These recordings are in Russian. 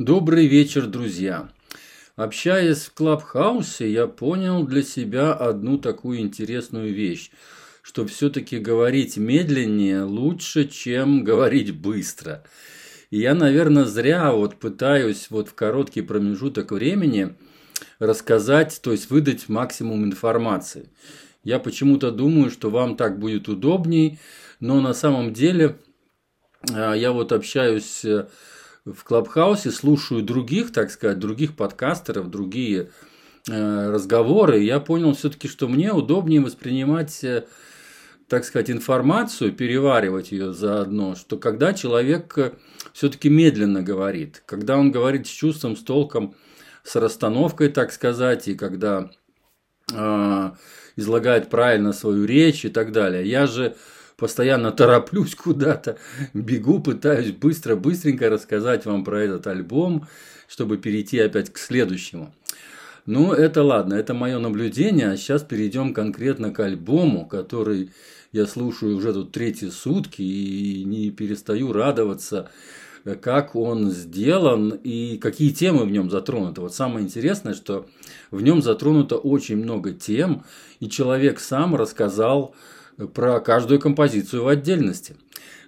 Добрый вечер, друзья! Общаясь в Клабхаусе, я понял для себя одну такую интересную вещь, что все-таки говорить медленнее лучше, чем говорить быстро. И я, наверное, зря вот пытаюсь вот в короткий промежуток времени рассказать, то есть выдать максимум информации. Я почему-то думаю, что вам так будет удобней, но на самом деле а, я вот общаюсь э, в Клабхаусе, слушаю других, так сказать, других подкастеров, другие э, разговоры, я понял все-таки, что мне удобнее воспринимать, э, так сказать, информацию, переваривать ее заодно, что когда человек все-таки медленно говорит, когда он говорит с чувством, с толком, с расстановкой, так сказать, и когда э, излагает правильно свою речь и так далее. Я же постоянно тороплюсь куда-то, бегу, пытаюсь быстро-быстренько рассказать вам про этот альбом, чтобы перейти опять к следующему. Ну, это ладно, это мое наблюдение, а сейчас перейдем конкретно к альбому, который я слушаю уже тут третьи сутки и не перестаю радоваться как он сделан и какие темы в нем затронуты. Вот самое интересное, что в нем затронуто очень много тем, и человек сам рассказал про каждую композицию в отдельности.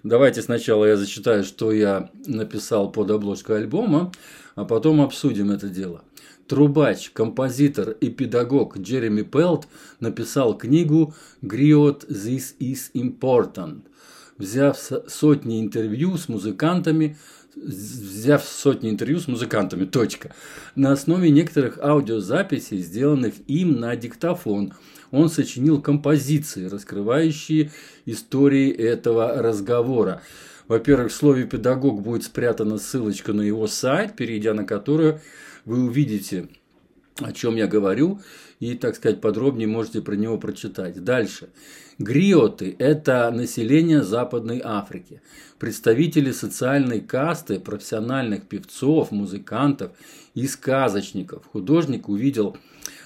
Давайте сначала я зачитаю, что я написал под обложкой альбома, а потом обсудим это дело. Трубач, композитор и педагог Джереми Пелт написал книгу «Griot, this is important», взяв сотни интервью с музыкантами, взяв сотни интервью с музыкантами, точка. На основе некоторых аудиозаписей, сделанных им на диктофон, он сочинил композиции, раскрывающие истории этого разговора. Во-первых, в слове «педагог» будет спрятана ссылочка на его сайт, перейдя на которую вы увидите, о чем я говорю, и, так сказать, подробнее можете про него прочитать. Дальше. Гриоты – это население Западной Африки, представители социальной касты профессиональных певцов, музыкантов и сказочников. Художник увидел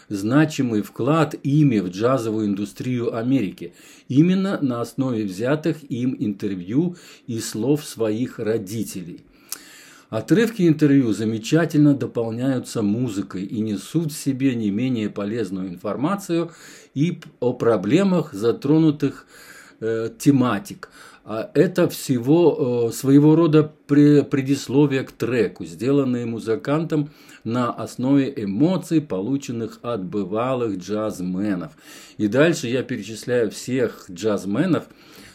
значимый вклад ими в джазовую индустрию Америки, именно на основе взятых им интервью и слов своих родителей – Отрывки интервью замечательно дополняются музыкой и несут в себе не менее полезную информацию и о проблемах затронутых э, тематик. А это всего э, своего рода предисловие к треку, сделанное музыкантом на основе эмоций, полученных от бывалых джазменов. И дальше я перечисляю всех джазменов,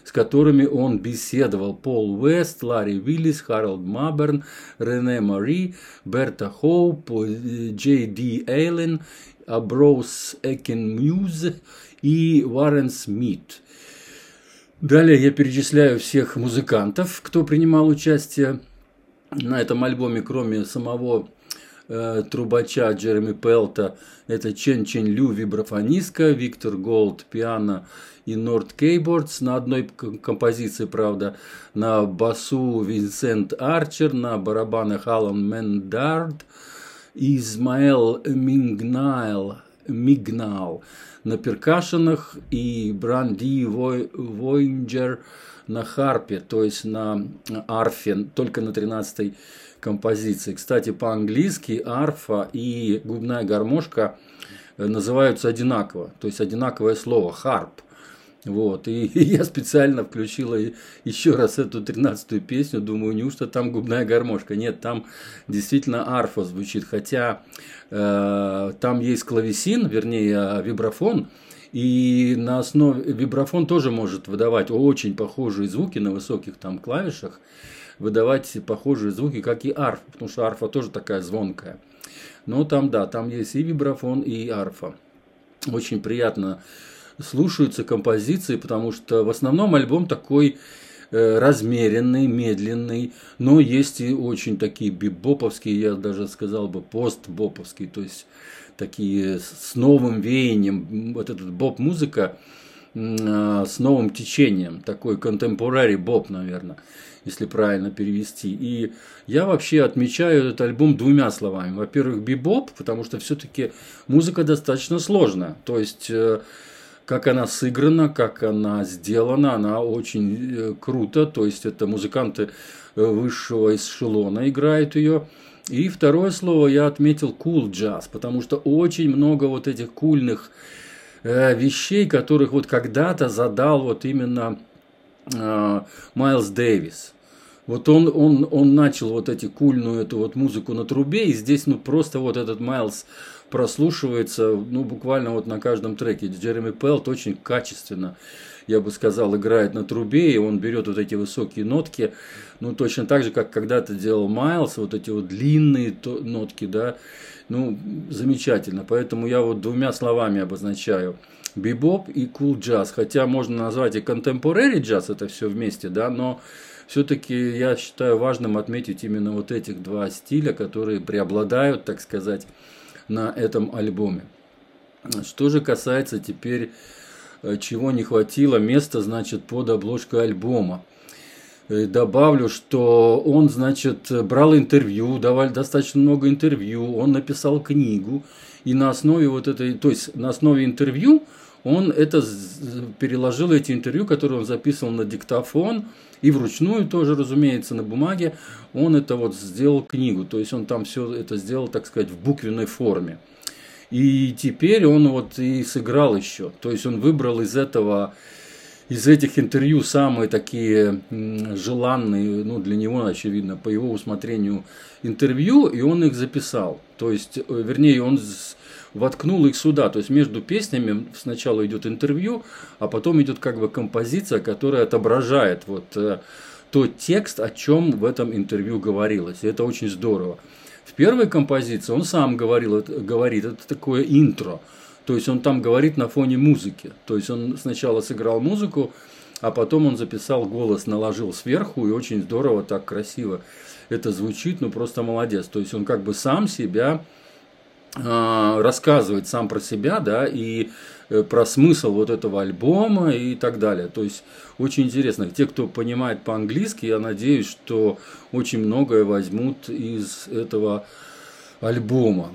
с которыми он беседовал. Пол Уэст, Ларри Уиллис, Харольд Маберн, Рене Мари, Берта Хоуп, Джей Ди Аллен, Амброуз Акинмусири, Уоррен Смит. Далее я перечисляю всех музыкантов, кто принимал участие на этом альбоме, кроме самого э, трубача Джереми Пелта. Это Чен Чен Лю, вибрафонистка, Виктор Голд, пиано и Норд Кейбордс на одной композиции, правда, на басу Винсент Арчер, на барабанах Алан Мендард, Измаэл Мингнайл, Мигнал на перкашенах и Бранди Войнджер на харпе, то есть на арфе, только на 13-й композиции. Кстати, по-английски арфа и губная гармошка называются одинаково, то есть одинаковое слово харп – вот, и, и я специально включила еще раз эту тринадцатую песню, думаю, неужто там губная гармошка? Нет, там действительно арфа звучит, хотя э, там есть клавесин, вернее вибрафон, и на основе вибрафон тоже может выдавать очень похожие звуки на высоких там клавишах, выдавать похожие звуки, как и арфа, потому что арфа тоже такая звонкая. Но там, да, там есть и вибрафон, и арфа. Очень приятно слушаются композиции, потому что в основном альбом такой э, размеренный, медленный, но есть и очень такие бибоповские, я даже сказал бы постбоповские, то есть такие с новым веянием, вот этот боб-музыка а, с новым течением, такой contemporary боб, наверное, если правильно перевести. И я вообще отмечаю этот альбом двумя словами. Во-первых, бибоп, потому что все-таки музыка достаточно сложная, то есть э, как она сыграна, как она сделана, она очень э, круто. То есть это музыканты э, высшего эшелона играют ее. И второе слово я отметил cool jazz, потому что очень много вот этих кульных э, вещей, которых вот когда-то задал вот именно Майлз Дэвис. Вот он, он, он начал вот эти кульную эту вот музыку на трубе, и здесь ну просто вот этот Майлз прослушивается, ну буквально вот на каждом треке. Джереми Пелт очень качественно я бы сказал, играет на трубе, и он берет вот эти высокие нотки, ну, точно так же, как когда-то делал Майлз, вот эти вот длинные нотки, да, ну, замечательно. Поэтому я вот двумя словами обозначаю бибоп и кул джаз, хотя можно назвать и contemporary джаз это все вместе, да, но все-таки я считаю важным отметить именно вот этих два стиля, которые преобладают, так сказать, на этом альбоме. Что же касается теперь Э, чего не хватило места, значит, под обложкой альбома. Э, добавлю, что он, значит, брал интервью, давали достаточно много интервью, он написал книгу, и на основе вот этой, то есть на основе интервью он это переложил эти интервью, которые он записывал на диктофон и вручную тоже, разумеется, на бумаге, он это вот сделал книгу, то есть он там все это сделал, так сказать, в буквенной форме. И теперь он вот и сыграл еще. То есть он выбрал из этого, из этих интервью самые такие желанные, ну для него, очевидно, по его усмотрению интервью, и он их записал. То есть, э, вернее, он воткнул их сюда. То есть между песнями сначала идет интервью, а потом идет как бы композиция, которая отображает вот э, тот текст, о чем в этом интервью говорилось. И это очень здорово. В первой композиции он сам говорил, это, говорит, это такое интро. То есть он там говорит на фоне музыки. То есть он сначала сыграл музыку, а потом он записал голос, наложил сверху, и очень здорово, так красиво это звучит, ну просто молодец. То есть он как бы сам себя э, рассказывает сам про себя, да, и Э, про смысл вот этого альбома и так далее. То есть очень интересно. Те, кто понимает по-английски, я надеюсь, что очень многое возьмут из этого альбома.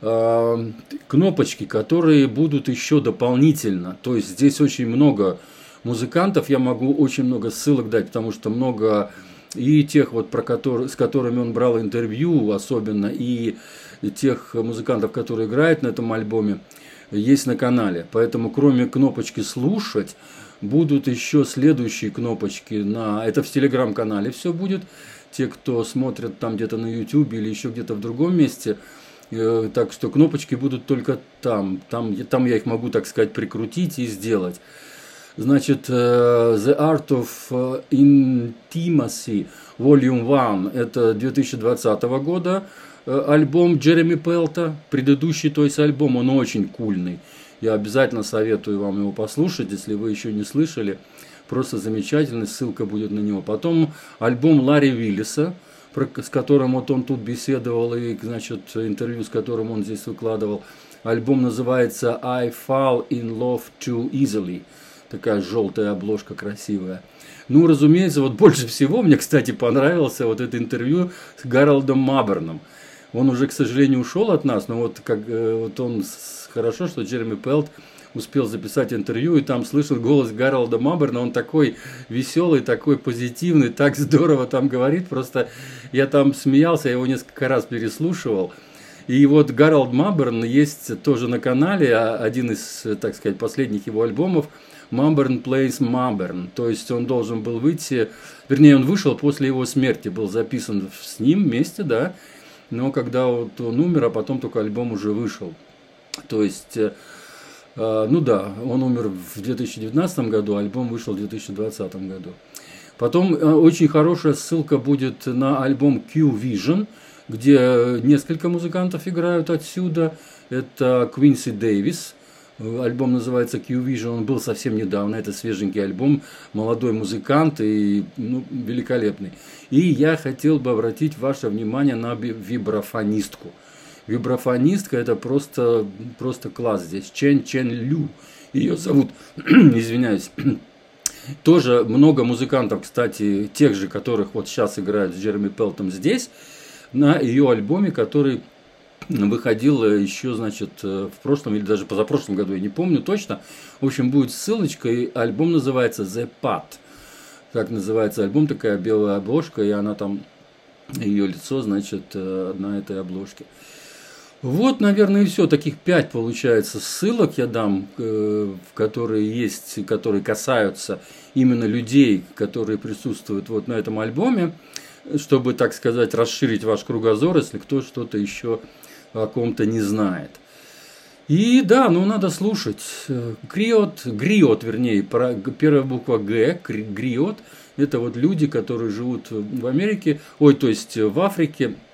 А, кнопочки, которые будут еще дополнительно. То есть здесь очень много музыкантов, я могу очень много ссылок дать, потому что много и тех, вот, про которые, с которыми он брал интервью особенно, и тех музыкантов, которые играют на этом альбоме есть на канале. Поэтому кроме кнопочки «Слушать», будут еще следующие кнопочки на... Это в телеграм-канале все будет. Те, кто смотрят там где-то на YouTube или еще где-то в другом месте. Э, так что кнопочки будут только там. Там, там я их могу, так сказать, прикрутить и сделать. Значит, э, The Art of э, Intimacy Volume 1 это 2020 года. Альбом Джереми Пелта, предыдущий, то есть альбом, он очень кульный. Я обязательно советую вам его послушать, если вы еще не слышали. Просто замечательный, ссылка будет на него. Потом альбом Ларри Виллиса, с которым вот он тут беседовал, и, значит, интервью, с которым он здесь выкладывал. Альбом называется «I Fall in Love Too Easily». Такая желтая обложка красивая. Ну, разумеется, вот больше всего мне, кстати, понравился вот это интервью с Гарольдом Маберном – он уже, к сожалению, ушел от нас, но вот как э, вот он хорошо, что Джереми Пелт успел записать интервью, и там слышал голос Гарольда Маберна, он такой веселый, такой позитивный, так здорово там говорит, просто я там смеялся, я его несколько раз переслушивал. И вот Гарольд Маберн есть тоже на канале, а один из, так сказать, последних его альбомов, Mabern Plays Mabern. То есть он должен был выйти, вернее, он вышел после его смерти, был записан с ним вместе, да, но когда вот он умер, а потом только альбом уже вышел. То есть, э, ну да, он умер в 2019 году, а альбом вышел в 2020 году. Потом э, очень хорошая ссылка будет на альбом Q-Vision, где несколько музыкантов играют отсюда. Это Квинси Дэвис, Альбом называется Q-Vision, он был совсем недавно, это свеженький альбом, молодой музыкант и ну, великолепный. И я хотел бы обратить ваше внимание на вибрафонистку. Вибрафонистка это просто, просто класс здесь. Чен Чен Лю. Ее зовут, извиняюсь, тоже много музыкантов, кстати, тех же, которых вот сейчас играют с Джереми Пелтом здесь, на ее альбоме, который выходил еще, значит, э, в прошлом или даже позапрошлом году, я не помню точно. В общем, будет ссылочка, и альбом называется The Pat. Так называется альбом, такая белая обложка, и она там ее лицо, значит, на этой обложке. Вот, наверное, и все. Таких пять, получается, ссылок я дам, в которые есть, которые касаются именно людей, которые присутствуют вот на этом альбоме, чтобы, так сказать, расширить ваш кругозор, если кто что-то еще о ком-то не знает. И да, ну надо слушать. Гриот, гриот, вернее, первая буква Г, гриот, это вот люди, которые живут в Америке, ой, то есть в Африке, э,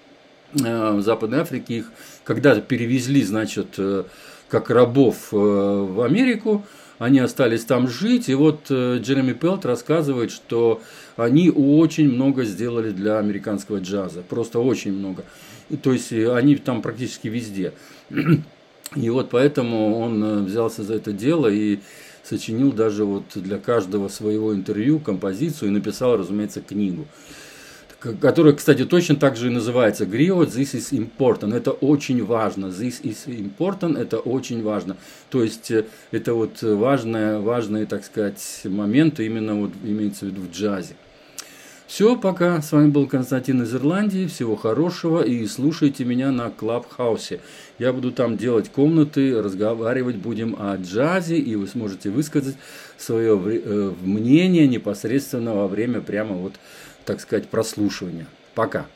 в Западной Африке, их когда-то перевезли, значит, э, как рабов э, в Америку, они остались там жить, и вот Джереми Пелт рассказывает, что они очень много сделали для американского джаза, просто очень много. То есть они там практически везде. И вот поэтому он э, взялся за это дело и сочинил даже вот для каждого своего интервью композицию и написал, разумеется, книгу которая, кстати, точно так же и называется Griot, this is important, это очень важно, this is important, это очень важно. То есть э, это вот важные, важные, так сказать, моменты именно вот имеется в виду в джазе. Все, пока. С вами был Константин из Ирландии. Всего хорошего и слушайте меня на Клабхаусе. Я буду там делать комнаты, разговаривать будем о джазе, и вы сможете высказать свое э, мнение непосредственно во время прямо вот, так сказать, прослушивания. Пока.